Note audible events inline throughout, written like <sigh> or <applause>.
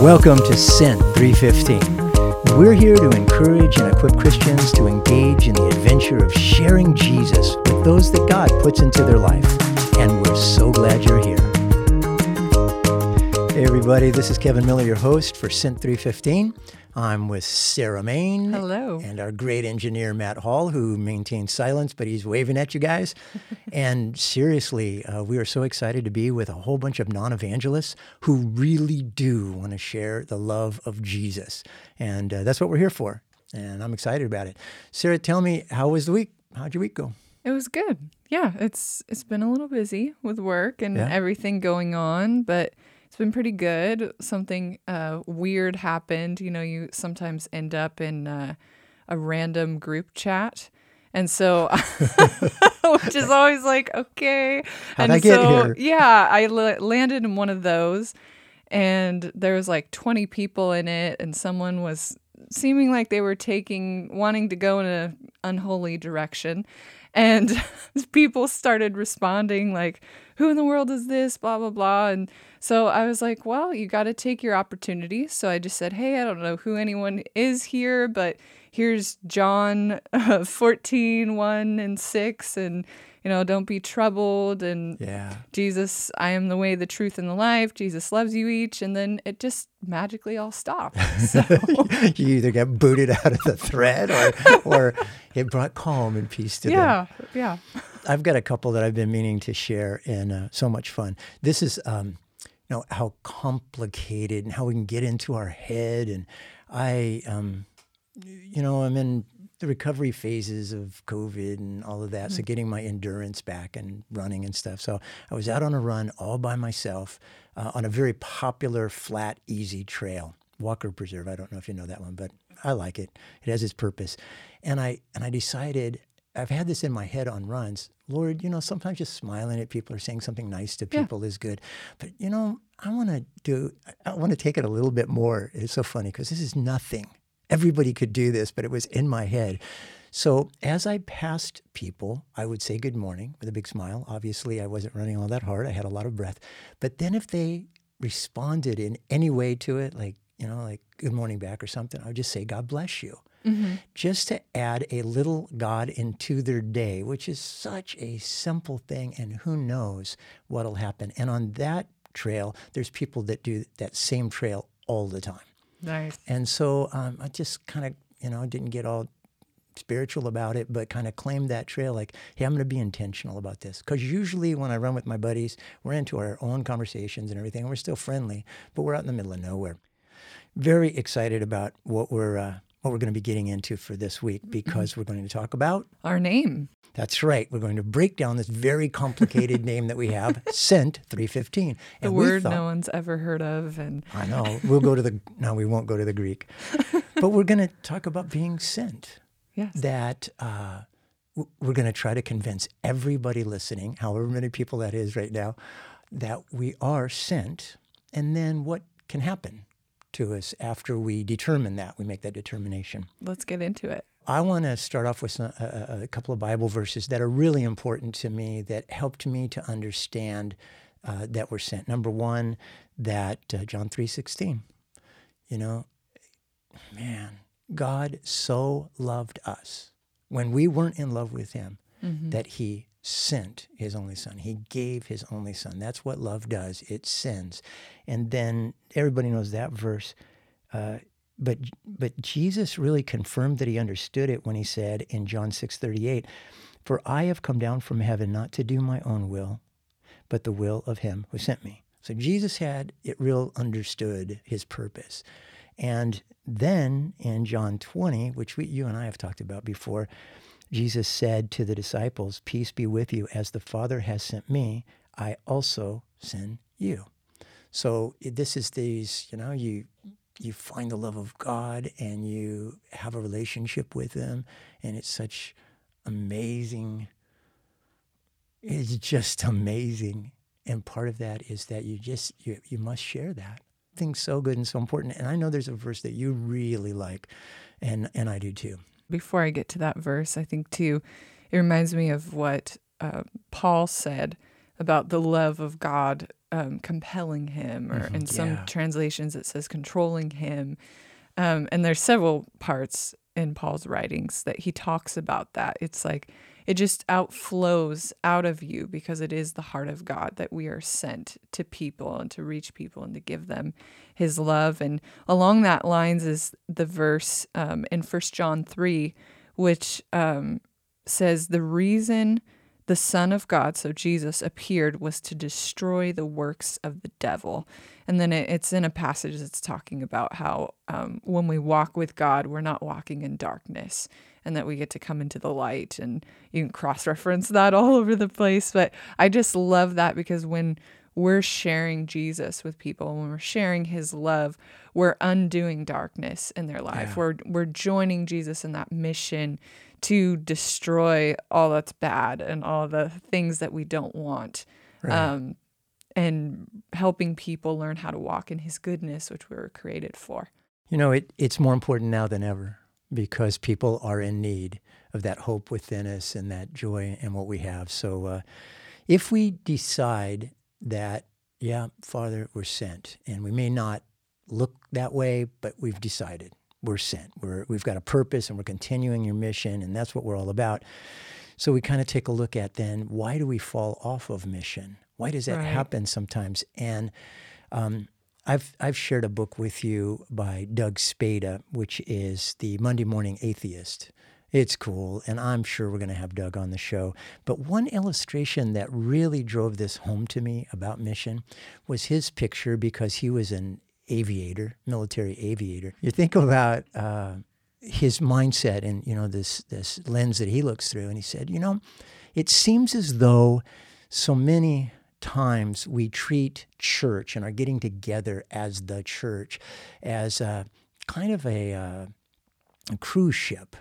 Welcome to Sent 315. We're here to encourage and equip Christians to engage in the adventure of sharing Jesus with those that God puts into their life. And we're so glad you're here. Hey, everybody, this is Kevin Miller, your host for Sent 315. I'm with Sarah Main. Hello. And our great engineer, Matt Hall, who maintains silence, but he's waving at you guys. <laughs> and seriously, uh, we are so excited to be with a whole bunch of non evangelists who really do want to share the love of Jesus. And uh, that's what we're here for. And I'm excited about it. Sarah, tell me, how was the week? How'd your week go? It was good. Yeah, it's it's been a little busy with work and Yeah. everything going on, but it's been pretty good. Something uh, weird happened. You know, you sometimes end up in uh, a random group chat. And so, <laughs> which is always like, okay. How'd and I get so, here? yeah, I landed in one of those, and there was like 20 people in it, and someone was seeming like they were taking, wanting to go in a unholy direction. And <laughs> people started responding like, who in the world is this? Blah, blah, blah. And so I was like, well, you got to take your opportunity. So I just said, hey, I don't know who anyone is here, but here's John uh, 14, 1 and 6. And, you know, don't be troubled. And Yeah. Jesus, I am the way, the truth, and the life. Jesus loves you each. And then it just magically all stopped. <laughs> So, you either got booted out of the thread or, or it brought calm and peace to them. yeah, yeah. I've got a couple that I've been meaning to share, and uh, so much fun. This is, um, you know, how complicated and how we can get into our head. And I, um, you know, I'm in the recovery phases of COVID and all of that, so getting my endurance back and running and stuff. So I was out on a run all by myself uh, on a very popular, flat, easy trail, Walker Preserve. I don't know if you know that one, but I like it. It has its purpose. And I and I decided I've had this in my head on runs. Lord, you know, sometimes just smiling at people or saying something nice to Yeah. people is good. But you know, I want to do I want to take it a little bit more. It's so funny because this is nothing. Everybody could do this, but it was in my head. So as I passed people, I would say good morning with a big smile. Obviously, I wasn't running all that hard. I had a lot of breath. But then if they responded in any way to it, like, you know, like good morning back or something, I would just say, God bless you. Just to add a little God into their day, which is such a simple thing, and who knows what'll happen. And on that trail, there's people that do that same trail all the time. Nice. And so um, I just kind of, you know, didn't get all spiritual about it, but kind of claimed that trail like, hey, I'm going to be intentional about this. Because usually when I run with my buddies, we're into our own conversations and everything, and we're still friendly, but we're out in the middle of nowhere. Very excited about what we're uh, what we're going to be getting into for this week because we're going to talk about. Our name. That's right. We're going to break down this very complicated name that we have, <laughs> Sent 315. The And we word thought- no one's ever heard of. And I know. We'll go to the <laughs> no, we won't go to the Greek, <laughs> but we're going to talk about being sent. yes. That uh, we're going to try to convince everybody listening, however many people that is right now, that we are sent, and then what can happen to us after we determine that we make that determination. Let's get into it. I want to start off with some, a, a- couple of Bible verses that are really important to me that helped me to understand uh, that we're sent. Number one, that uh, John three sixteen. You know, man, God so loved us when we weren't in love with Him that He sent His only Son. He gave His only Son. That's what love does. It sends, and then everybody knows that verse uh, but but Jesus really confirmed that he understood it when he said in John 6:38, "For I have come down from heaven not to do my own will, but the will of him who sent me." So Jesus had it real understood his purpose. And then in John 20, which we, you and I have talked about before, Jesus said to the disciples, "Peace be with you as the Father has sent me, I also send you." So this is these, you know, you you find the love of God and you have a relationship with Him, and it's such amazing. It's just amazing, and part of that is that you just you you must share that. Things so good and so important. And I know there's a verse that you really like, and and I do too. Before I get to that verse, I think too, it reminds me of what uh, Paul said about the love of God um, compelling him, or Mhm, in some yeah. translations it says controlling him. Um, and there's several parts in Paul's writings that he talks about that. It's like it just outflows out of you because it is the heart of God that we are sent to people and to reach people and to give them his love. And along that lines is the verse um, in First John 3, which um, says, The reason the Son of God, so Jesus, appeared was to destroy the works of the devil. And then it, it's in a passage that's talking about how um, when we walk with God, we're not walking in darkness and that we get to come into the light. And you can cross reference that <laughs> all over the place. But I just love that because when we're sharing Jesus with people, when we're sharing his love, we're undoing darkness in their life. Yeah. We're we're joining Jesus in that mission to destroy all that's bad and all the things that we don't want. Right. Um, and helping people learn how to walk in his goodness, which we were created for. You know, it, it's more important now than ever because people are in need of that hope within us and that joy and what we have. So uh, if we decide that, yeah, Father, we're sent, and we may not look that way, but we've decided we're sent. We're, we've got a purpose and we're continuing your mission, and that's what we're all about. So we kind of take a look at then why do we fall off of mission? Why does that Right. happen sometimes? And um, I've I've shared a book with you by Doug Spada, which is the Monday Morning Atheist. It's cool, and I'm sure we're going to have Doug on the show. But one illustration that really drove this home to me about mission was his picture because he was an aviator, military aviator. You think about uh, his mindset and you know this this lens that he looks through, and he said, you know, it seems as though so many times we treat church and our getting together as the church as a kind of a, uh, a cruise ship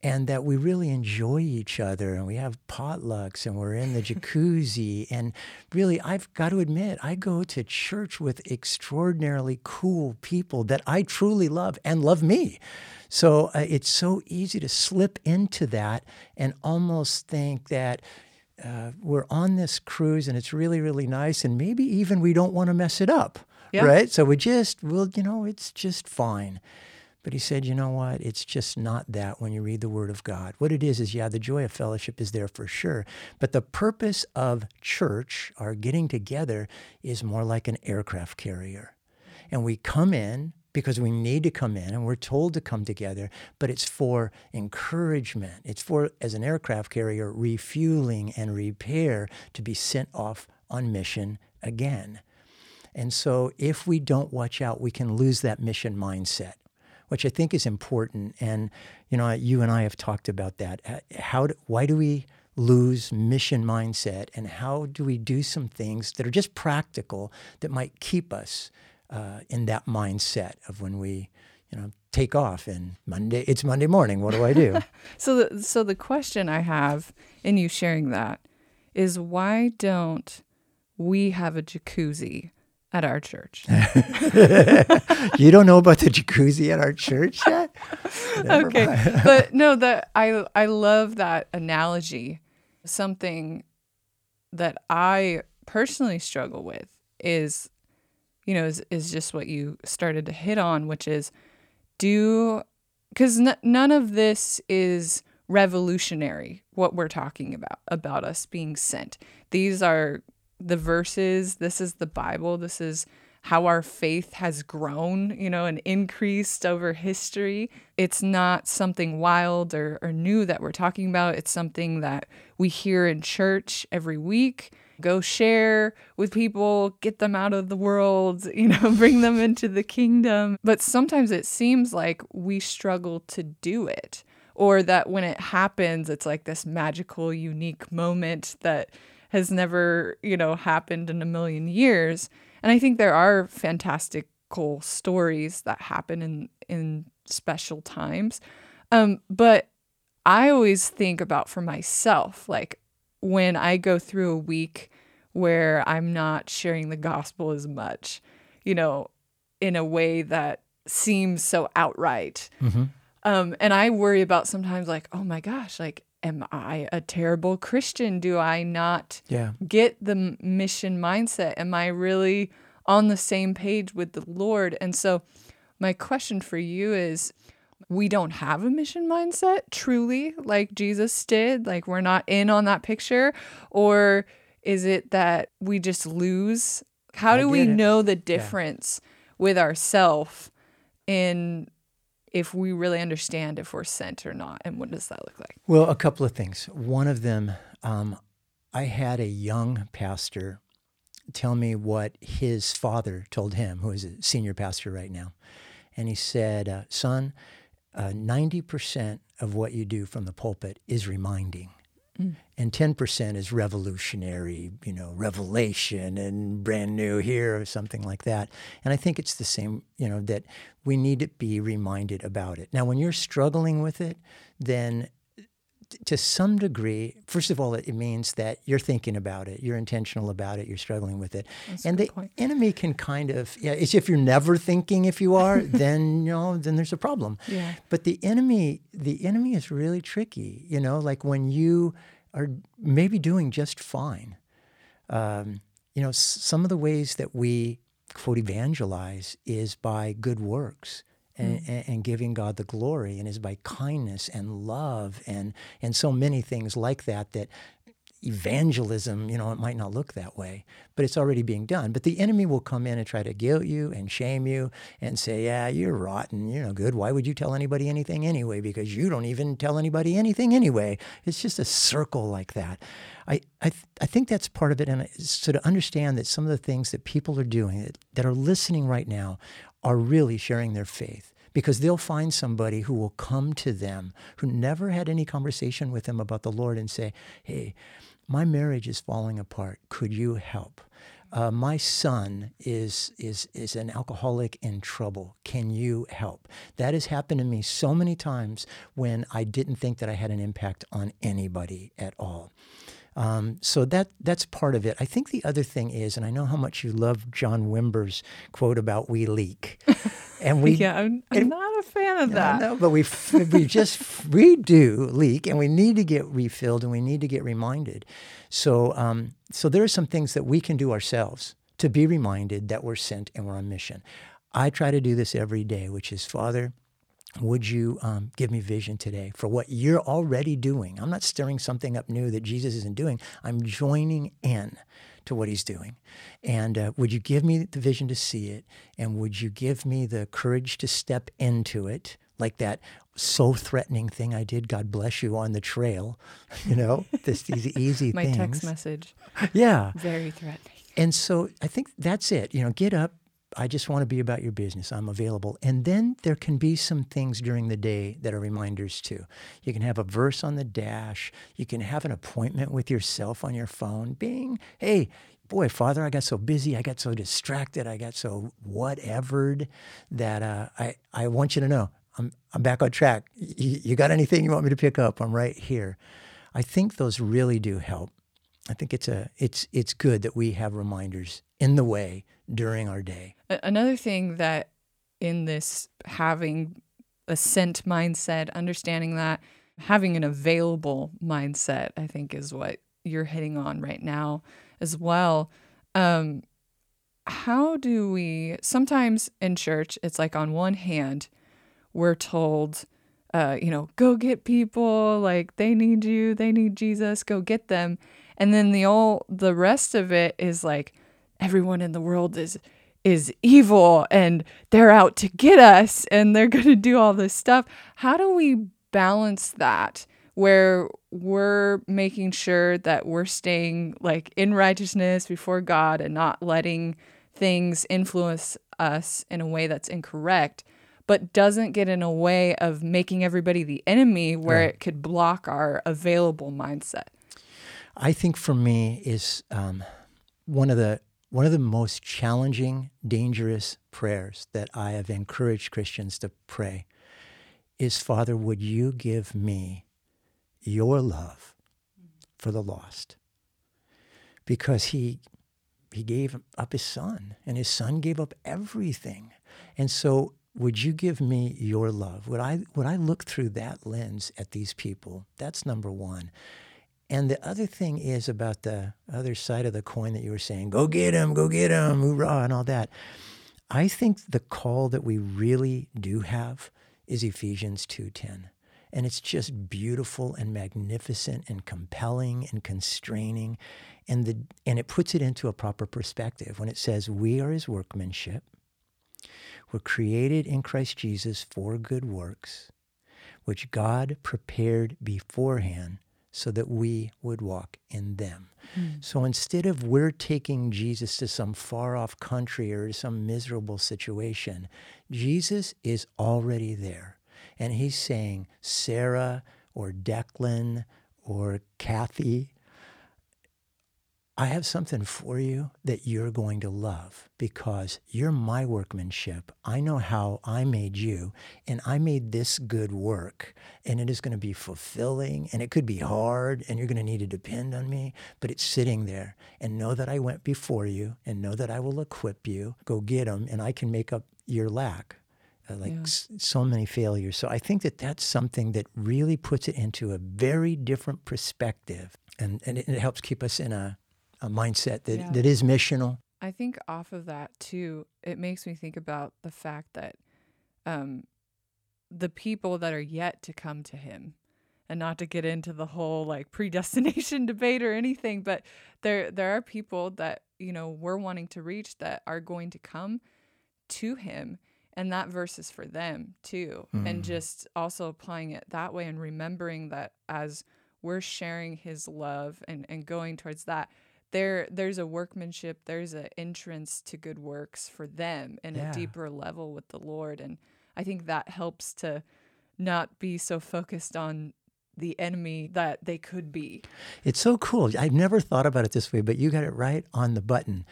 and that we really enjoy each other and we have potlucks and we're in the <laughs> jacuzzi and really i've got to admit i go to church with extraordinarily cool people that i truly love and love me. So uh, it's so easy to slip into that and almost think that uh, we're on this cruise and it's really really nice and maybe even we don't want to mess it up Yeah. right so we just well you know it's just fine but he said, you know what? It's just not that when you read the Word of God. What it is is, yeah, the joy of fellowship is there for sure. But the purpose of church, our getting together, is more like an aircraft carrier. And we come in because we need to come in and we're told to come together, but it's for encouragement. It's for, as an aircraft carrier, refueling and repair to be sent off on mission again. And so, if we don't watch out, we can lose that mission mindset, which I think is important. And you know, you and I have talked about that. Uh, How? Do, why do we lose mission mindset, and how do we do some things that are just practical that might keep us uh, in that mindset of when we, you know, take off and Monday. It's Monday morning. What do I do? <laughs> So the so the question I have in you sharing that is why don't we have a jacuzzi at our church? <laughs> you don't know about the jacuzzi at our church yet? Never <laughs> okay. but no, that I I love that analogy. Something that I personally struggle with is you know is is just what you started to hit on which is do cuz n- none of this is revolutionary what we're talking about about us being sent. These are the verses, this is the Bible, this is how our faith has grown, you know, and increased over history. It's not something wild or, or new that we're talking about. It's something that we hear in church every week. Go share with people, get them out of the world, <laughs> you know, bring them into the kingdom. But sometimes it seems like we struggle to do it, or that when it happens, it's like this magical, unique moment that has never, you know, happened in a million years. And I think there are fantastical stories that happen in in special times. Um, but I always think about for myself, like when I go through a week where I'm not sharing the gospel as much, you know, in a way that seems so outright. Mm-hmm. Um, and I worry about sometimes like, oh my gosh, like am I a terrible Christian? Do I not Yeah. get the mission mindset? Am I really on the same page with the Lord? And so, my question for you is we don't have a mission mindset truly like Jesus did, like we're not in on that picture, or is it that we just lose? How do we it. know the difference with ourself in if we really understand if we're sent or not? And what does that look like? Well, a couple of things. One of them, um, I had a young pastor tell me what his father told him, who is a senior pastor right now. And he said, uh, Son, uh, 90% of what you do from the pulpit is reminding. And 10% is revolutionary, you know, revelation and brand new here or something like that. And I think it's the same, you know, that we need to be reminded about it. Now, when you're struggling with it, then to some degree, first of all, it means that you're thinking about it, you're intentional about it, you're struggling with it. That's and the point. enemy can kind of, yeah, it's if you're never thinking if you are, <laughs> then, you know, then there's a problem. Yeah. But the enemy, the enemy is really tricky, you know, like when you are maybe doing just fine. Um, you know, s- some of the ways that we quote evangelize is by good works and, mm. and, and giving God the glory, and is by kindness and love and and so many things like that. That evangelism, you know, it might not look that way, but it's already being done. But the enemy will come in and try to guilt you and shame you and say, "Yeah, you're rotten. You're no good. Why would you tell anybody anything anyway? Because you don't even tell anybody anything anyway." It's just a circle like that. I I, th- I think that's part of it, and I- so to understand that some of the things that people are doing that, that are listening right now are really sharing their faith because they'll find somebody who will come to them who never had any conversation with them about the Lord and say, Hey, my marriage is falling apart. Could you help? Uh, my son is, is, is an alcoholic in trouble. Can you help? That has happened to me so many times when I didn't think that I had an impact on anybody at all. Um, so that that's part of it. I think the other thing is, and I know how much you love John Wimber's quote about "we leak," <laughs> and we yeah, I'm, I'm not a fan of that. know, but we we just <laughs> we do leak, and we need to get refilled, and we need to get reminded. So um, so there are some things that we can do ourselves to be reminded that we're sent and we're on mission. I try to do this every day, which is Father. Would you um, give me vision today for what you're already doing? I'm not stirring something up new that Jesus isn't doing. I'm joining in to what he's doing. And uh, would you give me the vision to see it? And would you give me the courage to step into it? Like that so threatening thing I did, God bless you, on the trail. <laughs> You know, this, these <laughs> easy things. My text message, Yeah. <laughs> very threatening. And so I think that's it. You know, get up. I just want to be about your business. I'm available. And then there can be some things during the day that are reminders too. You can have a verse on the dash. You can have an appointment with yourself on your phone. Bing. Hey, boy, Father, I got so busy. I got so distracted. I got so whatevered that uh, I, I want you to know I'm, I'm back on track. Y- you got anything you want me to pick up? I'm right here. I think those really do help. I think it's a it's it's good that we have reminders in the way during our day. Another thing that in this having a sent mindset, understanding that having an available mindset, I think is what you're hitting on right now as well. Um, how do we sometimes in church, it's like on one hand, we're told, uh, you know, go get people, like they need you, they need Jesus, go get them. And then the all the rest of it is like everyone in the world is is evil and they're out to get us and they're <laughs> going to do all this stuff. How do we balance that where we're making sure that we're staying like in righteousness before God and not letting things influence us in a way that's incorrect, but doesn't get in a way of making everybody the enemy where Right. it could block our available mindset? I think for me is um, one of the one of the most challenging, dangerous prayers that I have encouraged Christians to pray is, Father, would you give me your love for the lost? Because he he gave up his son, and his son gave up everything. And so would you give me your love? Would I would I look through that lens at these people? That's number one. And the other thing is about the other side of the coin that you were saying, go get him, go get him, hoorah, and all that. I think the call that we really do have is Ephesians 2:10. And it's just beautiful and magnificent and compelling and constraining. And, the, and it puts it into a proper perspective when it says, We are his workmanship. We're created in Christ Jesus for good works, which God prepared beforehand so that we would walk in them. Mm. So instead of we're taking Jesus to some far off country or some miserable situation, Jesus is already there. And he's saying, Sarah or Declan or Kathy, I have something for you that you're going to love because you're my workmanship. I know how I made you, and I made this good work, and it is going to be fulfilling, and it could be hard, and you're going to need to depend on me, but it's sitting there. And know that I went before you, and know that I will equip you. Go get them, and I can make up your lack. Uh, like yeah. s- so many failures. So I think that that's something that really puts it into a very different perspective, and, and it, it helps keep us in a, a mindset that, yeah. that is missional. I think off of that too, it makes me think about the fact that um, the people that are yet to come to Him, and not to get into the whole like <laughs> predestination debate or anything, but there there are people that you know we're wanting to reach that are going to come to Him and that verse is for them too mm. and just also applying it that way and remembering that as we're sharing his love and, and going towards that there there's a workmanship there's an entrance to good works for them and yeah. a deeper level with the lord. And i think that helps to not be so focused on the enemy that they could be. It's so cool. I've never thought about it this way but you got it right on the button.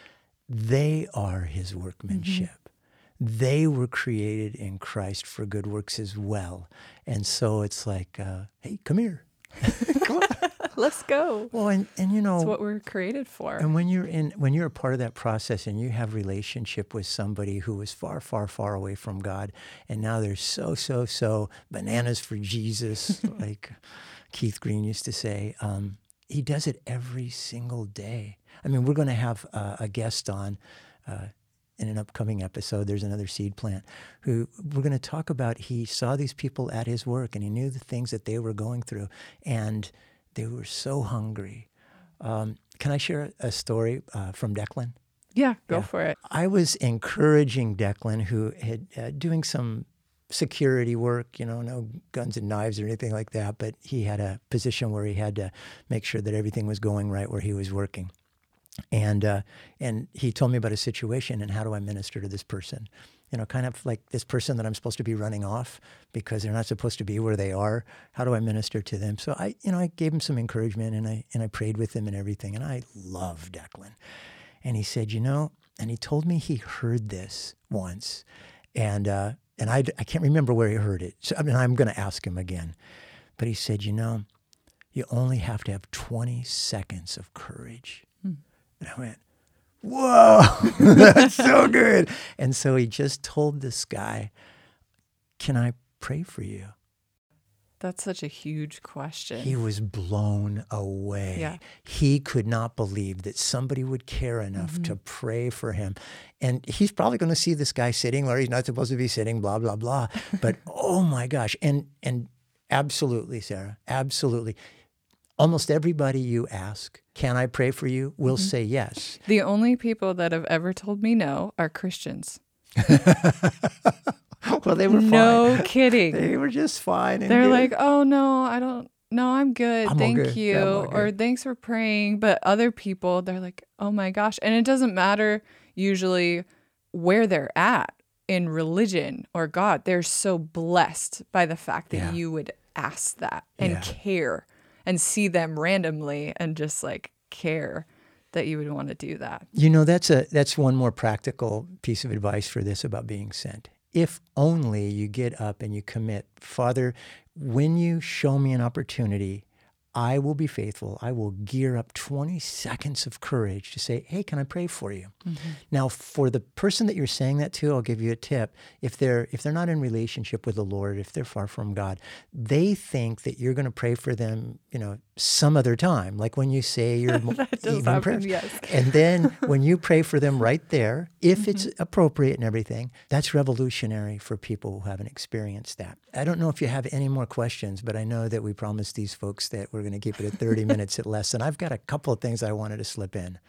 They are his workmanship. Mm-hmm. They were created in Christ for good works as well. And so it's like, uh, hey, come here. <laughs> come Let's go. Well, and, and you know, it's what we're created for. And when you're in, when you're a part of that process and you have relationship with somebody who was far, far, far away from God, and now they're so, so, so bananas for Jesus, <laughs> like Keith Green used to say. Um, he does it every single day. I mean, we're going to have uh, a guest on. Uh, in an upcoming episode, there's another seed plant who we're going to talk about. He saw these people at his work and he knew the things that they were going through, and they were so hungry. Um, can I share a story uh, from Declan? Yeah, go yeah. for it. I was encouraging Declan, who had uh, doing some security work, you know, no guns and knives or anything like that, but he had a position where he had to make sure that everything was going right where he was working and uh, and he told me about a situation and how do I minister to this person, you know, kind of like this person that I'm supposed to be running off because they're not supposed to be where they are. How do I minister to them? So I, you know, I gave him some encouragement and I and I prayed with him and everything. And I love Declan, and he said, you know, and he told me he heard this once, and uh, and I I can't remember where he heard it. So I mean, I'm going to ask him again, but he said, you know, you only have to have 20 seconds of courage and I went, whoa, <laughs> that's so <laughs> good. And so he just told this guy, Can I pray for you? That's such a huge question. He was blown away. Yeah. He could not believe that somebody would care enough mm-hmm. to pray for him. And he's probably going to see this guy sitting where he's not supposed to be sitting, blah, blah, blah. But <laughs> oh my gosh. And and absolutely, Sarah, absolutely almost everybody you ask, can I pray for you, will mm-hmm. say yes. The only people that have ever told me no are Christians. <laughs> well, they were no fine. <laughs> kidding. They were just fine. They're good. like, oh no, I don't. No, I'm good. I'm Thank good. you. Yeah, or thanks for praying. But other people, they're like, oh my gosh. And it doesn't matter usually where they're at in religion or God. They're so blessed by the fact that yeah. you would ask that and yeah. care and see them randomly and just like care that you would want to do that. You know, that's a that's one more practical piece of advice for this about being sent. If only you get up and you commit, Father, when you show me an opportunity, I will be faithful. I will gear up 20 seconds of courage to say, Hey, can I pray for you? Mm-hmm. Now, for the person that you're saying that to, I'll give you a tip. If they're if they're not in relationship with the Lord, if they're far from God, they think that you're going to pray for them, you know, some other time. Like when you say <laughs> your does happen, yes. And then <laughs> when you pray for them right there, if mm-hmm. it's appropriate and everything, that's revolutionary for people who haven't experienced that. I don't know if you have any more questions, but I know that we promised these folks that we're going to keep it at 30 <laughs> minutes at less. And I've got a couple of things I wanted to slip in.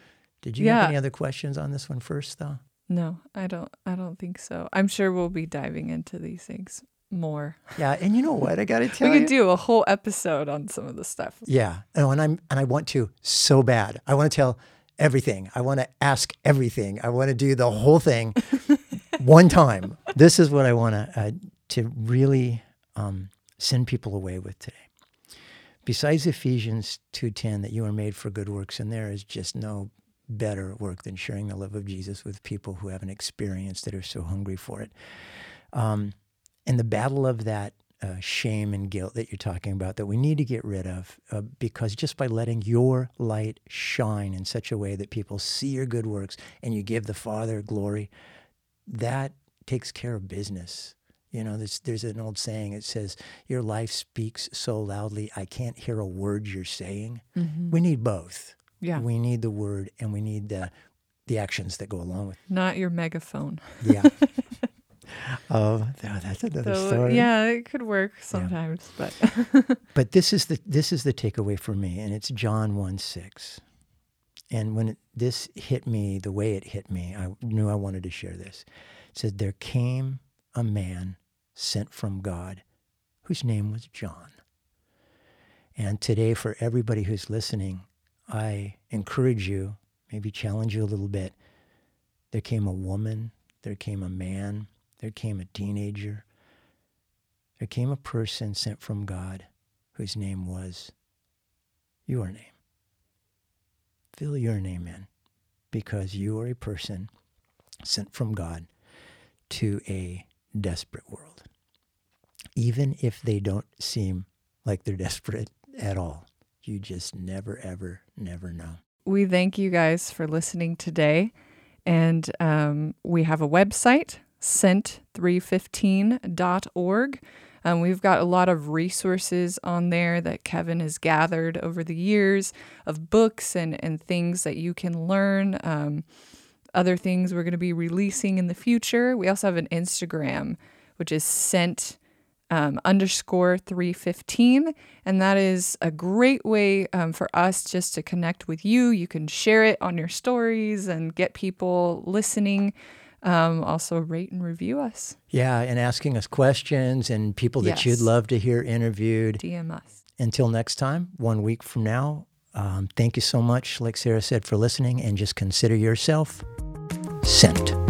Did you yeah. have any other questions on this one first, though? No, I don't. I don't think so. I'm sure we'll be diving into these things more. Yeah, and you know what? I got to <laughs> tell you, we could do a whole episode on some of the stuff. Yeah, oh, and I'm and I want to so bad. I want to tell everything. I want to ask everything. I want to do the whole thing <laughs> one time. This is what I want to uh, to really um, send people away with today besides Ephesians 2:10 that you are made for good works and there is just no better work than sharing the love of Jesus with people who haven't experienced it or so hungry for it. Um, and the battle of that uh, shame and guilt that you're talking about that we need to get rid of uh, because just by letting your light shine in such a way that people see your good works and you give the Father glory, that takes care of business. You know, there's, there's an old saying, it says, Your life speaks so loudly, I can't hear a word you're saying. Mm-hmm. We need both. Yeah. We need the word and we need the, the actions that go along with it. Not your megaphone. Yeah. <laughs> oh, that's another so, story. Yeah, it could work sometimes, yeah. but <laughs> but this is the this is the takeaway for me, and it's John one six. And when it, this hit me the way it hit me, I knew I wanted to share this. It said, There came a man sent from God whose name was John. And today, for everybody who's listening, I encourage you, maybe challenge you a little bit. There came a woman, there came a man, there came a teenager, there came a person sent from God whose name was your name. Fill your name in because you are a person sent from God to a desperate world, even if they don't seem like they're <laughs> desperate at all. You just never, ever, never know. We thank you guys for listening today. And um, we have a website, sent315.org. Um, we've got a lot of resources on there that Kevin has gathered over the years of books and, and things that you can learn. Um, other things we're going to be releasing in the future. We also have an Instagram, which is sent um, underscore 315. And that is a great way um, for us just to connect with you. You can share it on your stories and get people listening. Um, also, rate and review us. Yeah, and asking us questions and people that yes. you'd love to hear interviewed. DM us. Until next time, one week from now, um, thank you so much, like Sarah said, for listening, and just consider yourself sent.